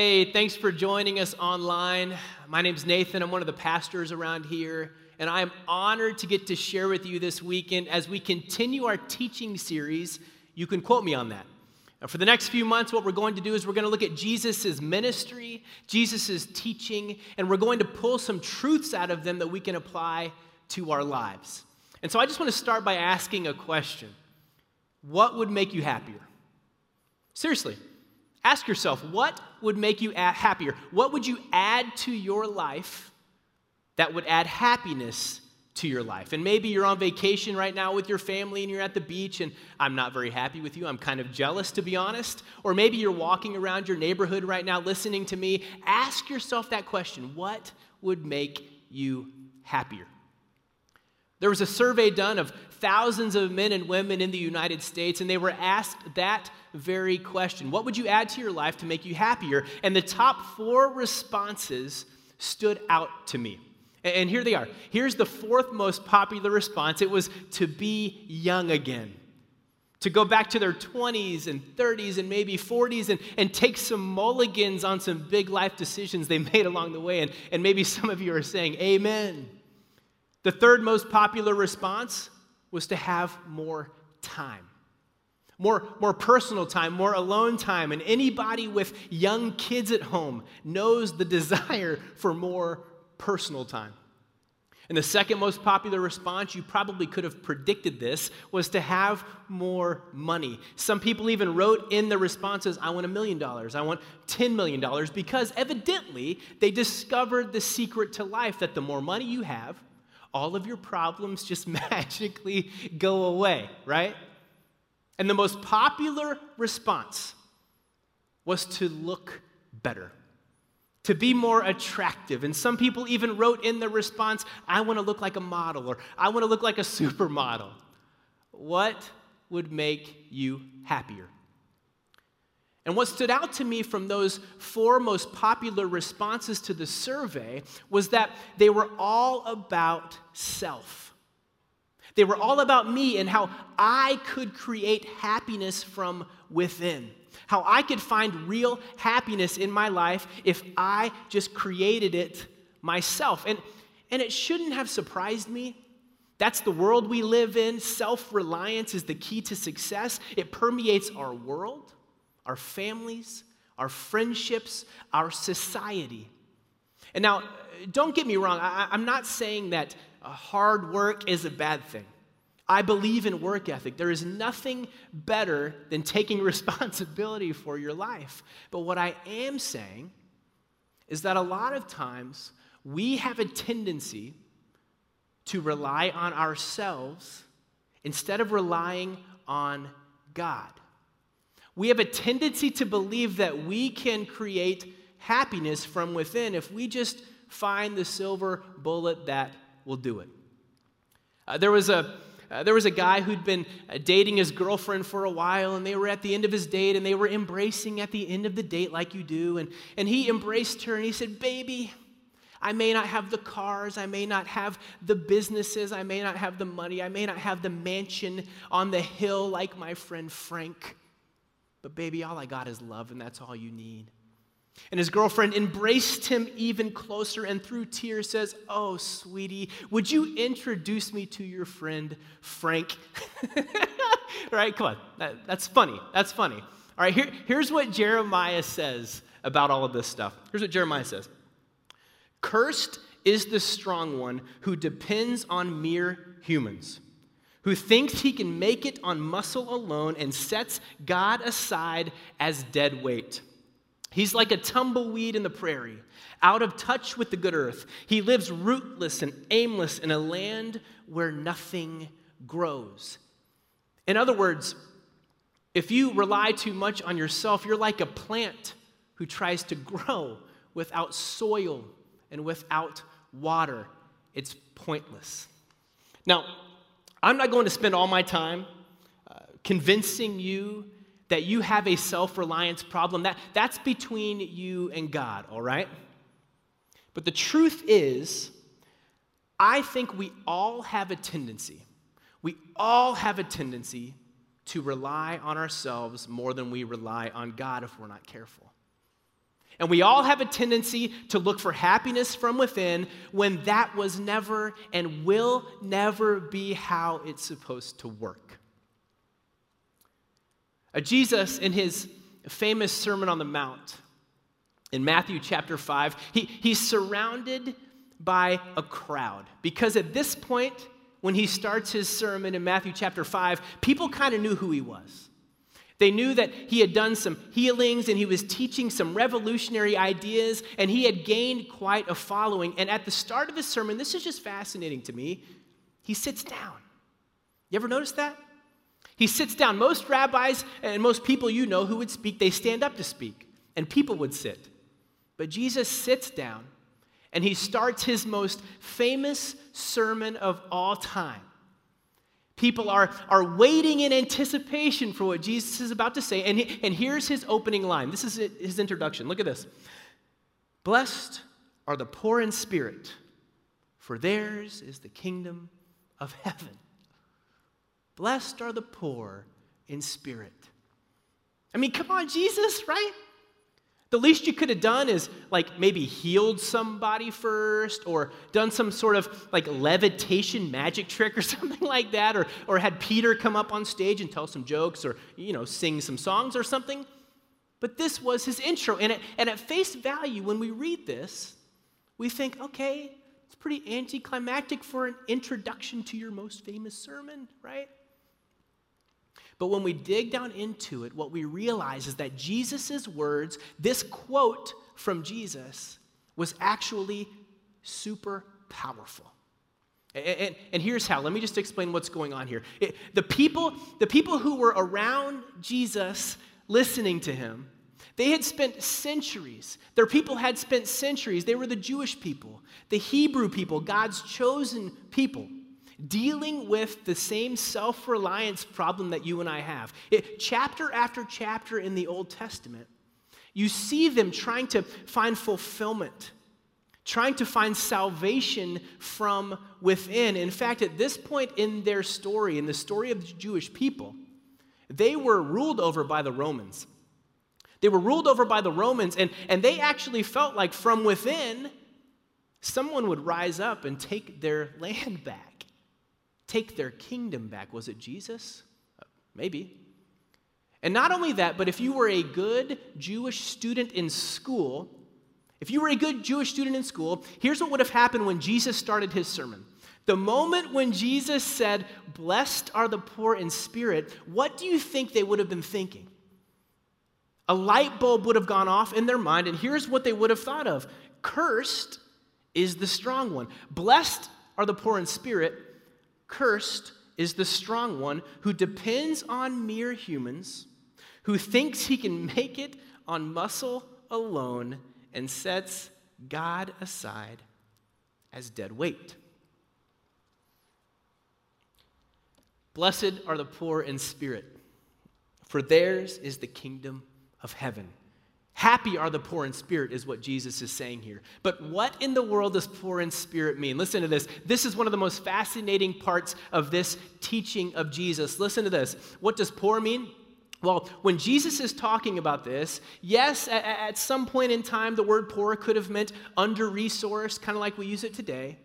Hey, thanks for joining us online. My name's Nathan. I'm one of the pastors around here, and I'm honored to get to share with you this weekend as we continue our teaching series. You can quote me on that. Now, for the next few months, what we're going to do is we're going to look at Jesus' ministry, Jesus' teaching, and we're going to pull some truths out of them that we can apply to our lives. And so I just want to start by asking a question What would make you happier? Seriously, ask yourself what would make you happier? What would you add to your life that would add happiness to your life? And maybe you're on vacation right now with your family and you're at the beach, and I'm not very happy with you. I'm kind of jealous, to be honest. Or maybe you're walking around your neighborhood right now listening to me. Ask yourself that question what would make you happier? There was a survey done of thousands of men and women in the United States, and they were asked that very question What would you add to your life to make you happier? And the top four responses stood out to me. And here they are. Here's the fourth most popular response it was to be young again. To go back to their 20s and 30s and maybe 40s and, and take some mulligans on some big life decisions they made along the way. And, and maybe some of you are saying, Amen. The third most popular response was to have more time. More, more personal time, more alone time. And anybody with young kids at home knows the desire for more personal time. And the second most popular response, you probably could have predicted this, was to have more money. Some people even wrote in the responses, I want a million dollars, I want $10 million, because evidently they discovered the secret to life that the more money you have, all of your problems just magically go away, right? And the most popular response was to look better, to be more attractive. And some people even wrote in the response, I want to look like a model or I want to look like a supermodel. What would make you happier? And what stood out to me from those four most popular responses to the survey was that they were all about self. They were all about me and how I could create happiness from within. How I could find real happiness in my life if I just created it myself. And, and it shouldn't have surprised me. That's the world we live in. Self reliance is the key to success, it permeates our world our families, our friendships, our society. And now, don't get me wrong, I, am not saying that uh, hard work is a bad thing. I believe in work ethic. There is nothing better than taking responsibility for your life. But what I am saying is that a lot of times we have a tendency to rely on ourselves instead of relying on God we have a tendency to believe that we can create happiness from within if we just find the silver bullet that will do it. Uh, there was a uh, there was a guy who'd been uh, dating his girlfriend for a while, and they were at the end of his date, and they were embracing at the end of the date, like you do. And, and he embraced her, and he said, Baby, I may not have the cars, I may not have the businesses, I may not have the money, I may not have the mansion on the hill like my friend Frank, but, baby, all I got is love, and that's all you need. And his girlfriend embraced him even closer and through tears says, Oh, sweetie, would you introduce me to your friend Frank? right? Come on. That, that's funny. That's funny. All right, here, here's what Jeremiah says about all of this stuff. Here's what Jeremiah says Cursed is the strong one who depends on mere humans who thinks he can make it on muscle alone and sets God aside as dead weight. He's like a tumbleweed in the prairie, out of touch with the good earth. He lives rootless and aimless in a land where nothing grows. In other words, if you rely too much on yourself, you're like a plant who tries to grow without soil and without water. It's pointless. Now, I'm not going to spend all my time uh, convincing you that you have a self reliance problem. That, that's between you and God, all right? But the truth is, I think we all have a tendency, we all have a tendency to rely on ourselves more than we rely on God if we're not careful. And we all have a tendency to look for happiness from within when that was never and will never be how it's supposed to work. Uh, Jesus, in his famous Sermon on the Mount, in Matthew chapter 5, he, he's surrounded by a crowd. Because at this point, when he starts his sermon in Matthew chapter 5, people kind of knew who he was. They knew that he had done some healings and he was teaching some revolutionary ideas and he had gained quite a following. And at the start of his sermon, this is just fascinating to me, he sits down. You ever notice that? He sits down. Most rabbis and most people you know who would speak, they stand up to speak, and people would sit. But Jesus sits down and he starts his most famous sermon of all time. People are, are waiting in anticipation for what Jesus is about to say. And, he, and here's his opening line. This is his introduction. Look at this. Blessed are the poor in spirit, for theirs is the kingdom of heaven. Blessed are the poor in spirit. I mean, come on, Jesus, right? The least you could have done is like maybe healed somebody first or done some sort of like levitation magic trick or something like that or, or had Peter come up on stage and tell some jokes or, you know, sing some songs or something. But this was his intro. And at, and at face value, when we read this, we think, okay, it's pretty anticlimactic for an introduction to your most famous sermon, right? But when we dig down into it, what we realize is that Jesus' words, this quote from Jesus, was actually super powerful. And, and, and, here's how. Let me just explain what's going on here. It, the, people, the people who were around Jesus listening to him, they had spent centuries. Their people had spent centuries. They were the Jewish people, the Hebrew people, God's chosen people dealing with the same self reliance problem that you and I have. It, chapter after chapter in the Old Testament, you see them trying to find fulfillment, trying to find salvation from within. In fact, at this point in their story, in the story of the Jewish people, they were ruled over by the Romans. They were ruled over by the Romans, and, and they actually felt like from within, someone would rise up and take their land back take their kingdom back. Was it Jesus? Maybe. And not only that, but if you were a good Jewish student in school, if you were a good Jewish student in school, here's what would have happened when Jesus started his sermon. The moment when Jesus said, Blessed are the poor in spirit, what do you think they would have been thinking? A light bulb would have gone off in their mind, and here's what they would have thought of Cursed is the strong one. Blessed are the poor in spirit, Cursed is the strong one who depends on mere humans, who thinks he can make it on muscle alone and sets God aside as dead weight. Blessed are the poor in spirit, for theirs is the kingdom of heaven. Happy are the poor in spirit, is what Jesus is saying here. But what in the world does poor in spirit mean? Listen to this. This is one of the most fascinating parts of this teaching of Jesus. Listen to this. What does poor mean? Well, when Jesus is talking about this, yes, at, some point in time, the word poor could have meant under resourced, kind of like we use it today.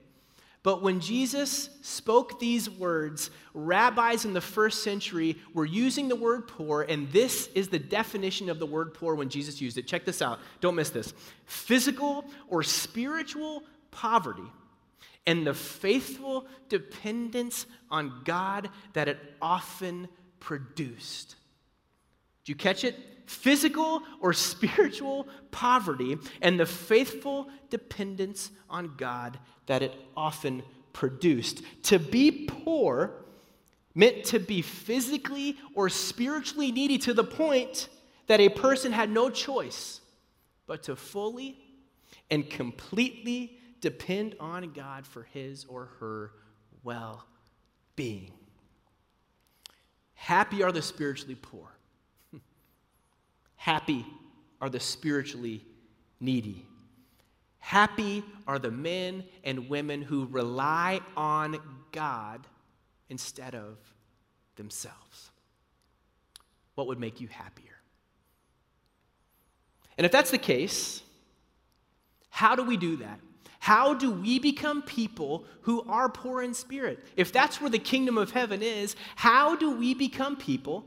But when Jesus spoke these words, rabbis in the first century were using the word poor, and this is the definition of the word poor when Jesus used it. Check this out. Don't miss this. Physical or spiritual poverty and the faithful dependence on God that it often produced. Do you catch it? Physical or spiritual poverty and the faithful dependence on God that it often produced. To be poor meant to be physically or spiritually needy to the point that a person had no choice but to fully and completely depend on God for his or her well being. Happy are the spiritually poor. Happy are the spiritually needy. Happy are the men and women who rely on God instead of themselves. What would make you happier? And if that's the case, How do we do that? How do we become people who are poor in spirit? If that's where the kingdom of heaven is, how do we become people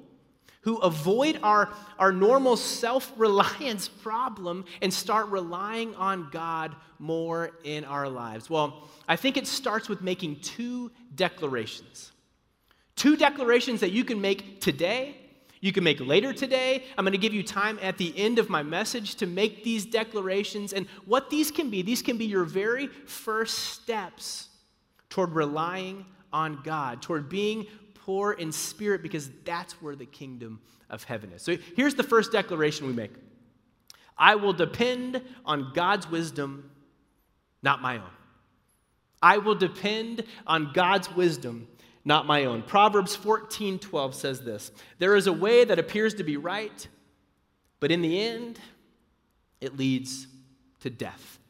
who avoid our, our normal self reliance problem and start relying on God more in our lives? Well, I think it starts with making two declarations. Two declarations that you can make today, you can make later today. I'm going to give you time at the end of my message to make these declarations. And what these can be, these can be your very first steps toward relying on God, toward being poor in spirit because that's where the kingdom of heaven is. So here's the first declaration we make I will depend on God's wisdom, not my own. I will depend on God's wisdom, not my own. Proverbs 14 12 says this There is a way that appears to be right, but in the end, it leads to death.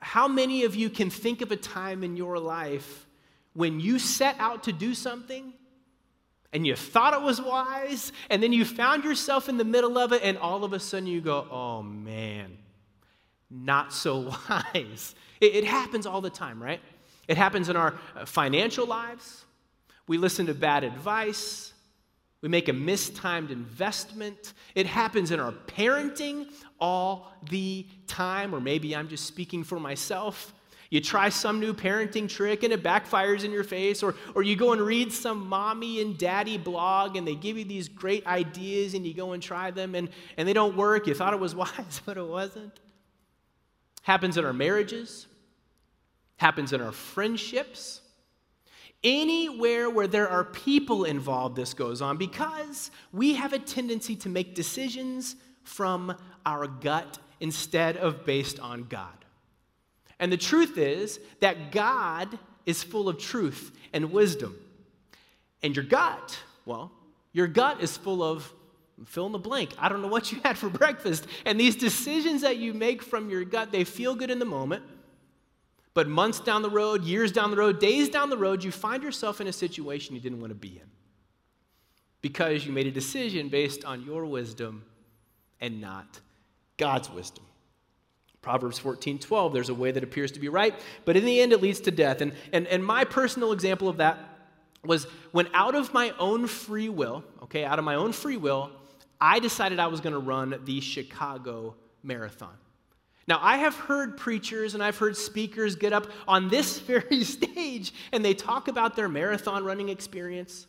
How many of you can think of a time in your life when you set out to do something and you thought it was wise, and then you found yourself in the middle of it, and all of a sudden you go, oh man, not so wise. It, it happens all the time, right? It happens in our uh, financial lives. We listen to bad advice. We make a mistimed investment. It happens in our parenting all the time, or maybe I'm just speaking for myself. You try some new parenting trick and it backfires in your face, or, or you go and read some mommy and daddy blog and they give you these great ideas and you go and try them and, and they don't work. You thought it was wise, but it wasn't. Happens in our marriages, happens in our friendships. Anywhere where there are people involved, this goes on because we have a tendency to make decisions from our gut instead of based on God. And the truth is that God is full of truth and wisdom. And your gut, well, your gut is full of fill in the blank. I don't know what you had for breakfast. And these decisions that you make from your gut, they feel good in the moment. But months down the road, years down the road, days down the road, you find yourself in a situation you didn't want to be in because you made a decision based on your wisdom and not God's wisdom. Proverbs 14, 12, there's a way that appears to be right, but in the end it leads to death. And, and, and my personal example of that was when out of my own free will, okay, out of my own free will, I decided I was going to run the Chicago Marathon. Now, I have heard preachers and I've heard speakers get up on this very stage and they talk about their marathon running experience.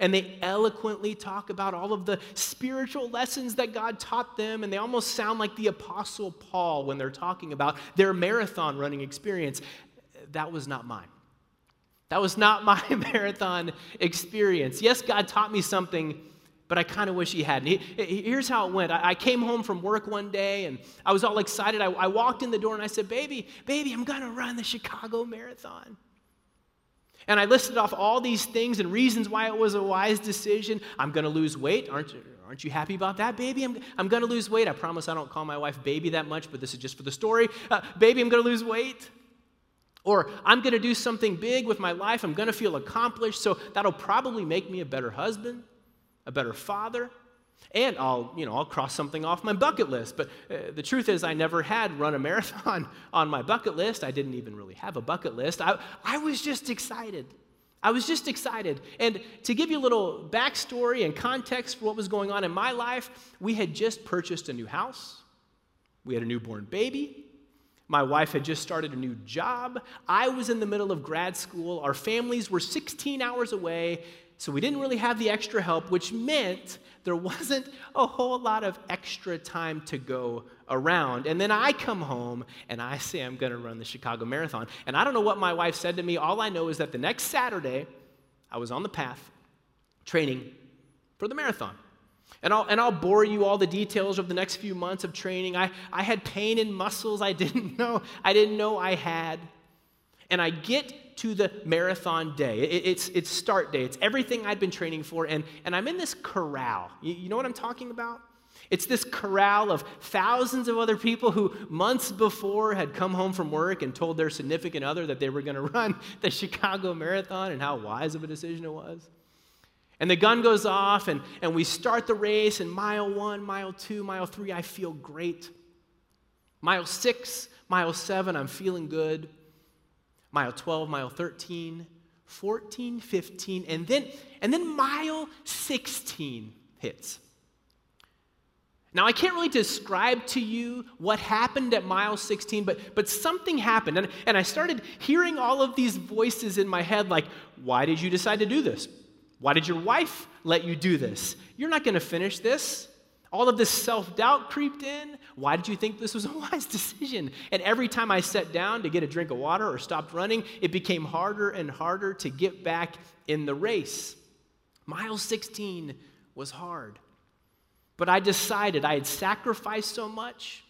And they eloquently talk about all of the spiritual lessons that God taught them, and they almost sound like the Apostle Paul when they're talking about their marathon running experience. That was not mine. That was not my marathon experience. Yes, God taught me something, but I kind of wish He hadn't. Here's how it went I came home from work one day, and I was all excited. I walked in the door and I said, Baby, baby, I'm going to run the Chicago Marathon. And I listed off all these things and reasons why it was a wise decision. I'm going to lose weight. Aren't you, aren't you happy about that, baby? I'm, I'm going to lose weight. I promise I don't call my wife baby that much, but this is just for the story. Uh, baby, I'm going to lose weight. Or I'm going to do something big with my life. I'm going to feel accomplished. So that'll probably make me a better husband, a better father. And I'll, you know, I'll cross something off my bucket list. But uh, the truth is, I never had run a marathon on my bucket list. I didn't even really have a bucket list. I, I was just excited. I was just excited. And to give you a little backstory and context for what was going on in my life, we had just purchased a new house. We had a newborn baby. My wife had just started a new job. I was in the middle of grad school. Our families were 16 hours away. So we didn't really have the extra help, which meant there wasn't a whole lot of extra time to go around. And then I come home and I say I'm going to run the Chicago Marathon. And I don't know what my wife said to me. All I know is that the next Saturday, I was on the path training for the marathon. And I'll, and I'll bore you all the details of the next few months of training. I, I had pain in muscles I didn't know I didn't know I had. And I get to the marathon day. It, it's, it's start day. It's everything I'd been training for. And, and I'm in this corral. You, you know what I'm talking about? It's this corral of thousands of other people who months before had come home from work and told their significant other that they were going to run the Chicago Marathon and how wise of a decision it was. And the gun goes off, and, and we start the race, and mile one, mile two, mile three, I feel great. Mile six, mile seven, I'm feeling good. Mile 12, mile 13, 14, 15, and then, and then mile 16 hits. Now, I can't really describe to you what happened at mile 16, but, but something happened. And, and I started hearing all of these voices in my head like, why did you decide to do this? Why did your wife let you do this? You're not going to finish this. All of this self doubt creeped in. Why did you think this was a wise decision? And every time I sat down to get a drink of water or stopped running, it became harder and harder to get back in the race. Mile 16 was hard. But I decided I had sacrificed so much.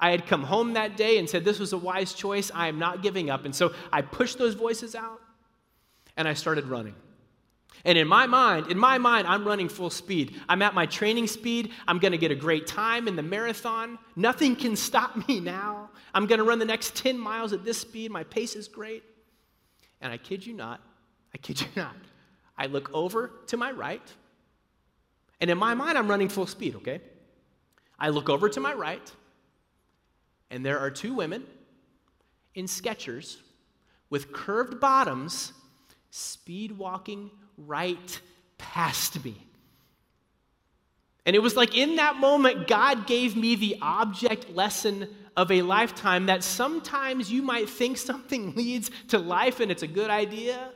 I had come home that day and said, This was a wise choice. I am not giving up. And so I pushed those voices out and I started running. And in my mind, in my mind, I'm running full speed. I'm at my training speed. I'm going to get a great time in the marathon. Nothing can stop me now. I'm going to run the next 10 miles at this speed. My pace is great. And I kid you not, I kid you not, I look over to my right and in my mind, I'm running full speed, okay? I look over to my right, and there are two women in Skechers with curved bottoms speed walking right past me. And it was like in that moment, God gave me the object lesson of a lifetime that sometimes you might think something leads to life and it's a good idea,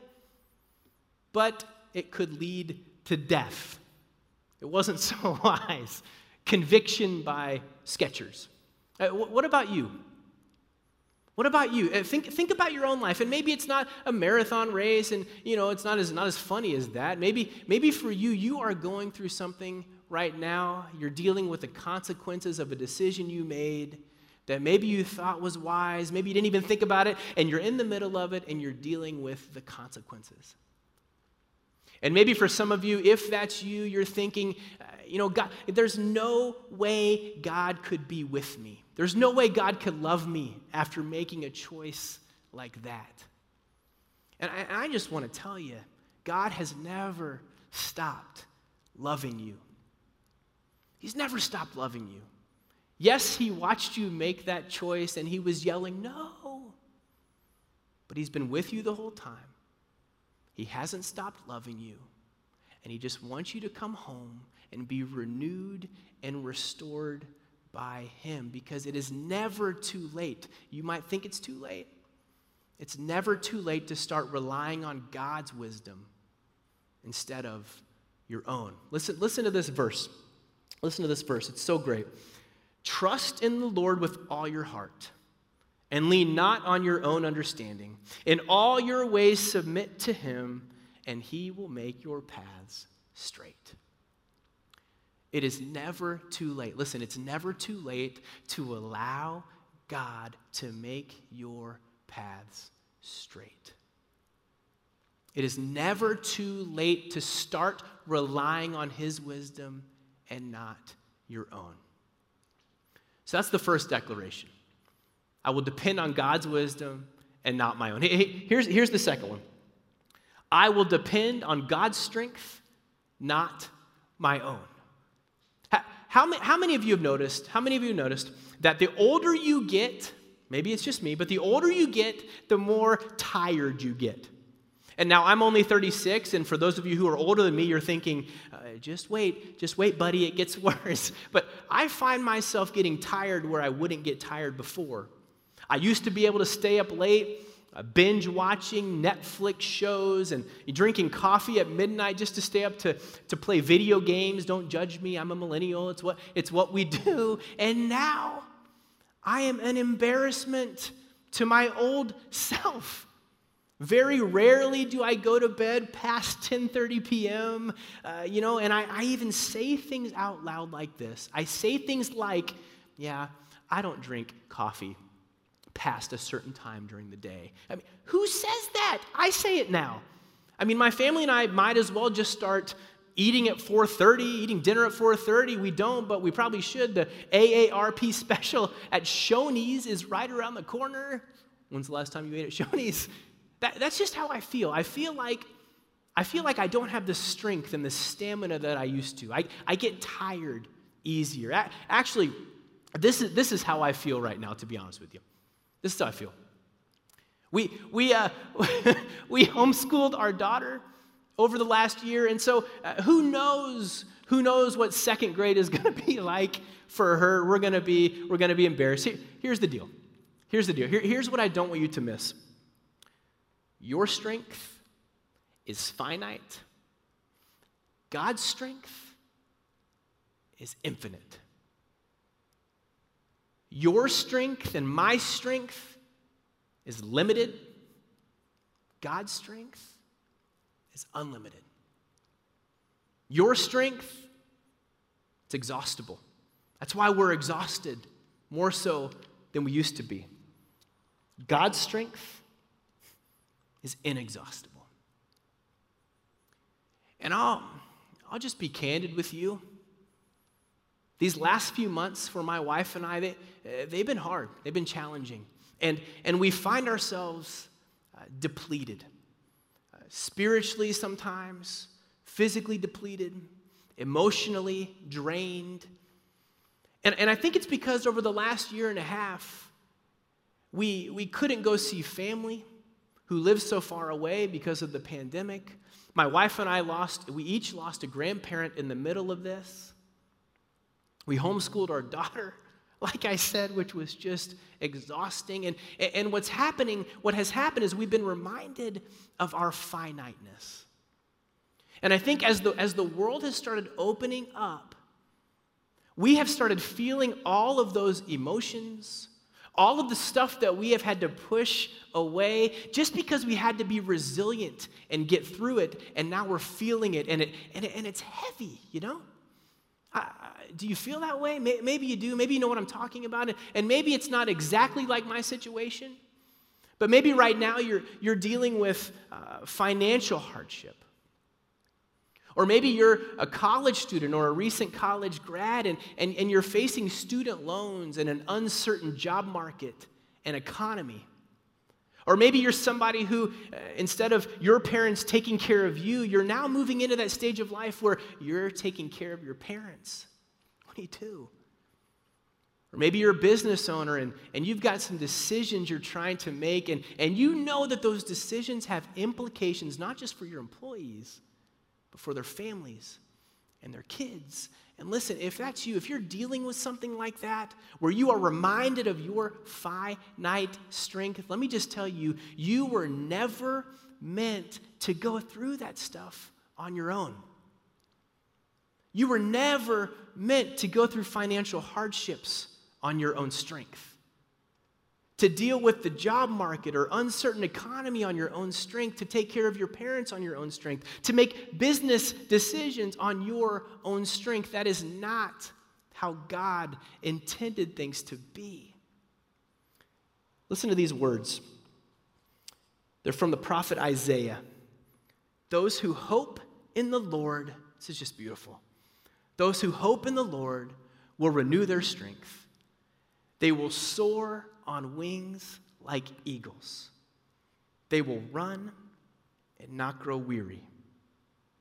but it could lead to death. It wasn't so wise. Conviction by Skechers. Uh, what about you? What about you? Uh, think, think about your own life. And maybe it's not a marathon race and, you know, it's not as, not as funny as that. Maybe, maybe for you, you are going through something right now. You're dealing with the consequences of a decision you made that maybe you thought was wise. Maybe you didn't even think about it. And you're in the middle of it and you're dealing with the consequences. And maybe for some of you, if that's you, you're thinking, uh, you know, God, there's no way God could be with me. There's no way God could love me after making a choice like that. And I, I just want to tell you, God has never stopped loving you. He's never stopped loving you. Yes, He watched you make that choice and He was yelling, no. But He's been with you the whole time. He hasn't stopped loving you, and He just wants you to come home and be renewed and restored by Him because it is never too late. You might think it's too late. It's never too late to start relying on God's wisdom instead of your own. Listen, listen to this verse. Listen to this verse. It's so great. Trust in the Lord with all your heart and lean not on your own understanding. In all your ways, submit to him, and he will make your paths straight. It is never too late. Listen, it's never too late to allow God to make your paths straight. It is never too late to start relying on His wisdom and not your own. So that's the first declaration. I will depend on God's wisdom and not my own. Here's, here's the second one I will depend on God's strength, not my own. How, how many of you have noticed, how many of you noticed that the older you get, maybe it's just me, but the older you get, the more tired you get? And now I'm only 36, and for those of you who are older than me, you're thinking, uh, just wait, just wait, buddy, it gets worse. But I find myself getting tired where I wouldn't get tired before. I used to be able to stay up late, binge watching Netflix shows and drinking coffee at midnight just to stay up to, to play video games. Don't judge me, I'm a millennial. It's what, it's what we do. And now I am an embarrassment to my old self. Very rarely do I go to bed past 10:30 p.m. Uh, you know, and I, I even say things out loud like this. I say things like, "Yeah, I don't drink coffee past a certain time during the day. I mean, who says that? I say it now. I mean, my family and I might as well just start eating at 4:30, eating dinner at 4:30. We don't, but we probably should. The AARP special at Shoney's is right around the corner. When's the last time you ate at Shoney's? That, that's just how I feel. I feel like I feel like I don't have the strength and the stamina that I used to. I, I get tired easier. Actually, This is, this is how I feel right now, to be honest with you. This is how I feel. We, we, uh, we homeschooled our daughter over the last year, and so uh, who knows who knows what second grade is going to be like for her? We're going to be we're going to be embarrassed. Here, here's the deal. Here's the deal. Here, here's what I don't want you to miss. Your strength is finite. God's strength is infinite. Your strength and my strength is limited. God's strength is unlimited. Your strength, it's exhaustible. That's why we're exhausted more so than we used to be. God's strength is inexhaustible. And I'll, I'll just be candid with you. These last few months for my wife and I, they, they've been hard, they've been challenging. And, and we find ourselves uh, depleted, uh, spiritually sometimes, physically depleted, emotionally drained. And, and I think it's because over the last year and a half, we, we couldn't go see family who live so far away because of the pandemic. My wife and I lost, we each lost a grandparent in the middle of this. We homeschooled our daughter, like I said, which was just exhausting. And, and what's happening, what has happened is we've been reminded of our finiteness. And I think as the, as the world has started opening up, we have started feeling all of those emotions, all of the stuff that we have had to push away just because we had to be resilient and get through it. And now we're feeling it, and, it, and, it, and it's heavy, you know? Do you feel that way? Maybe you do. Maybe you know what I'm talking about. And maybe it's not exactly like my situation, but maybe right now you're, you're dealing with uh, financial hardship. Or maybe you're a college student or a recent college grad and, and, and you're facing student loans and an uncertain job market and economy. Or maybe you're somebody who, uh, instead of your parents taking care of you, you're now moving into that stage of life where you're taking care of your parents. 22. Or maybe you're a business owner and, and you've got some decisions you're trying to make, and, and you know that those decisions have implications not just for your employees, but for their families and their kids. And listen, if that's you, if you're dealing with something like that, where you are reminded of your finite strength, let me just tell you, you were never meant to go through that stuff on your own. You were never meant to go through financial hardships on your own strength to deal with the job market or uncertain economy on your own strength, to take care of your parents on your own strength, to make business decisions on your own strength. That is not how God intended things to be. Listen to these words. They're from the prophet Isaiah. Those who hope in the Lord, this is just beautiful. Those who hope in the Lord will renew their strength. They will soar on wings like eagles. They will run and not grow weary.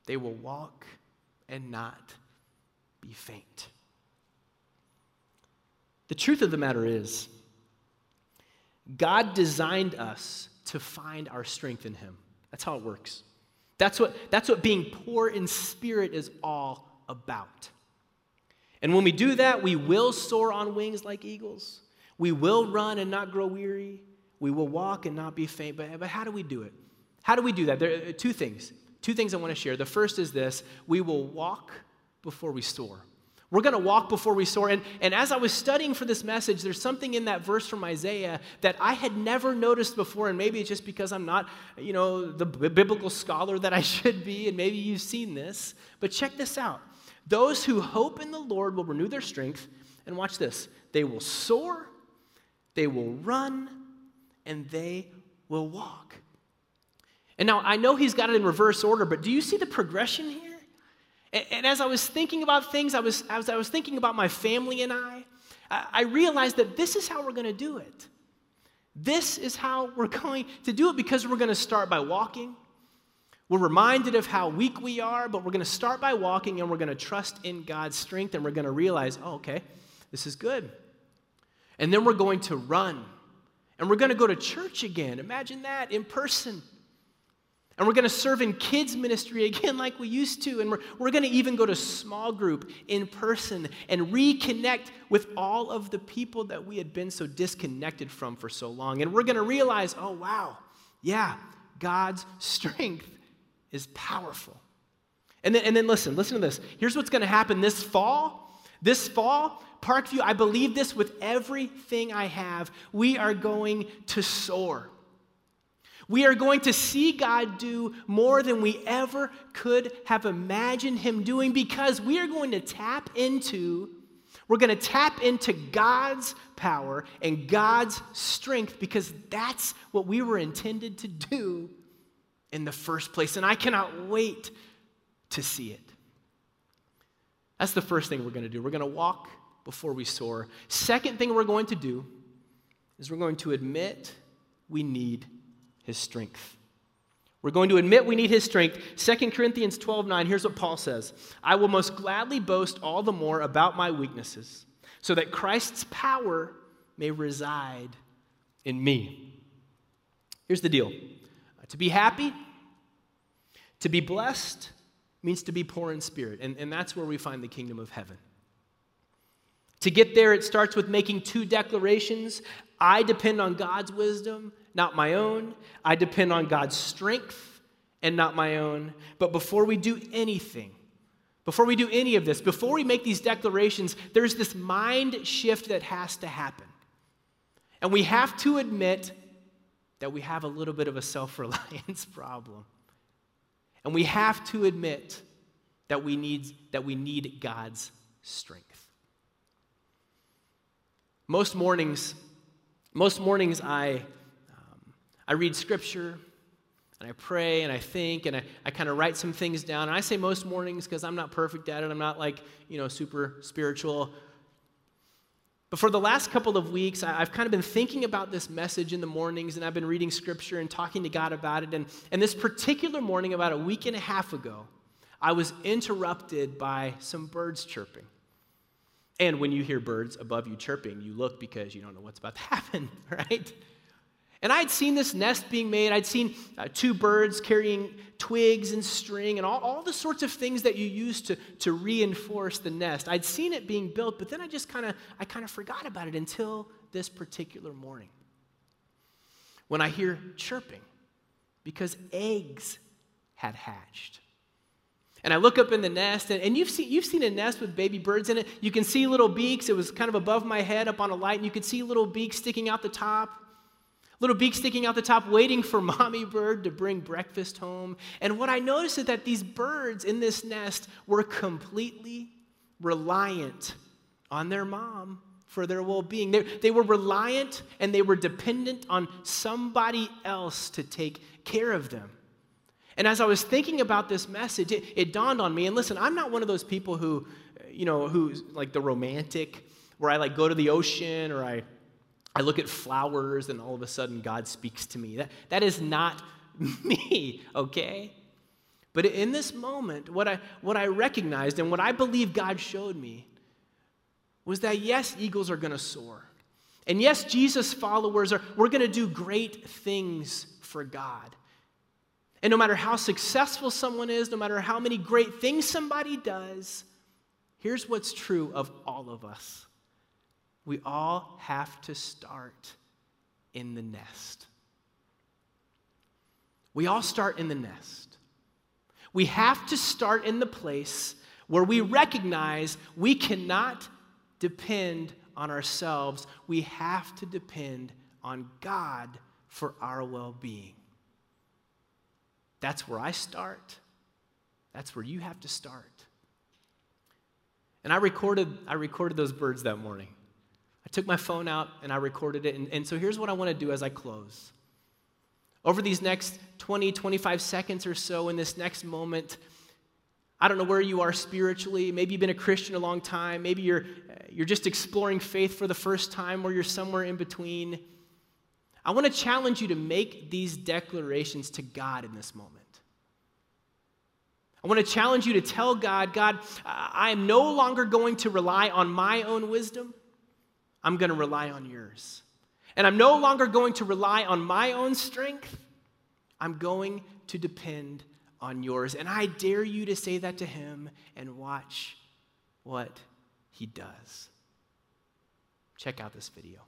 They will walk and not be faint. The truth of the matter is, God designed us to find our strength in Him. That's how it works. That's what, that's what being poor in spirit is all about. And when we do that, we will soar on wings like eagles. We will run and not grow weary. We will walk and not be faint. But, but how do we do it? How do we do that? There are two things. Two things I want to share. The first is this we will walk before we soar. We're going to walk before we soar. And, and as I was studying for this message, there's something in that verse from Isaiah that I had never noticed before. And maybe it's just because I'm not, you know, the biblical scholar that I should be. And maybe you've seen this. But check this out those who hope in the Lord will renew their strength. And watch this they will soar they will run and they will walk. And now I know he's got it in reverse order, but do you see the progression here? And, and as I was thinking about things, I was, as I was thinking about my family and I, I, I realized that this is how we're going to do it. This is how we're going to do it because we're going to start by walking. We're reminded of how weak we are, but we're going to start by walking and we're going to trust in God's strength and we're going to realize, oh, okay, this is good. And then we're going to run. And we're going to go to church again. Imagine that in person. And we're going to serve in kids' ministry again, like we used to. And we're, we're going to even go to small group in person and reconnect with all of the people that we had been so disconnected from for so long. And we're going to realize oh, wow, yeah, God's strength is powerful. And then, and then listen, listen to this. Here's what's going to happen this fall. This fall, Parkview, I believe this with everything I have. We are going to soar. We are going to see God do more than we ever could have imagined Him doing because we are going to tap into, we're going to tap into God's power and God's strength because that's what we were intended to do in the first place. And I cannot wait to see it. That's the first thing we're going to do. We're going to walk before we soar. Second thing we're going to do is we're going to admit we need his strength. We're going to admit we need his strength. 2 Corinthians 12 9, here's what Paul says I will most gladly boast all the more about my weaknesses, so that Christ's power may reside in me. Here's the deal uh, to be happy, to be blessed, means to be poor in spirit, and, and that's where we find the kingdom of heaven. To get there, it starts with making two declarations I depend on God's wisdom, not my own. I depend on God's strength and not my own. But before we do anything, before we do any of this, before we make these declarations, there's this mind shift that has to happen. And we have to admit that we have a little bit of a self reliance problem. And we have to admit that we need, that we need God's strength. Most mornings, most mornings I, um, I read scripture and I pray and I think and I, I kind of write some things down. And I say most mornings because I'm not perfect at it. I'm not like, you know, super spiritual. But for the last couple of weeks, I've kind of been thinking about this message in the mornings and I've been reading scripture and talking to God about it. And, and this particular morning, about a week and a half ago, I was interrupted by some birds chirping. And when you hear birds above you chirping, you look because you don't know what's about to happen, right? And I'd seen this nest being made. I'd seen uh, two birds carrying twigs and string and all, all the sorts of things that you use to, to reinforce the nest. I'd seen it being built, but then I just kind of I kind of forgot about it until this particular morning. When I hear chirping because eggs had hatched. And I look up in the nest, and, and you've, seen, you've seen a nest with baby birds in it. You can see little beaks. It was kind of above my head up on a light, and you could see little beaks sticking out the top. Little beaks sticking out the top, waiting for mommy bird to bring breakfast home. And what I noticed is that these birds in this nest were completely reliant on their mom for their well being. They, they were reliant and they were dependent on somebody else to take care of them. And as I was thinking about this message, it, it, dawned on me. And listen, I'm not one of those people who, you know, who's like the romantic, where I like go to the ocean or I, I look at flowers and all of a sudden God speaks to me. That, that is not me, okay? But in this moment, what I, what I recognized and what I believe God showed me was that yes, eagles are going to soar. And yes, Jesus followers are, we're going to do great things for God. And no matter how successful someone is, no matter how many great things somebody does, here's what's true of all of us we all have to start in the nest. We all start in the nest. We have to start in the place where we recognize we cannot depend on ourselves. We have to depend on God for our well being. That's where I start. That's where you have to start. And I recorded, I recorded those birds that morning. I took my phone out and I recorded it. And, and so here's what I want to do as I close. Over these next 20, 25 seconds or so, in this next moment, I don't know where you are spiritually. Maybe you've been a Christian a long time. Maybe you're, you're just exploring faith for the first time, or you're somewhere in between. I want to challenge you to make these declarations to God in this moment. I want to challenge you to tell God, God, I am no longer going to rely on my own wisdom. I'm going to rely on yours. And I'm no longer going to rely on my own strength. I'm going to depend on yours. And I dare you to say that to him and watch what he does. Check out this video.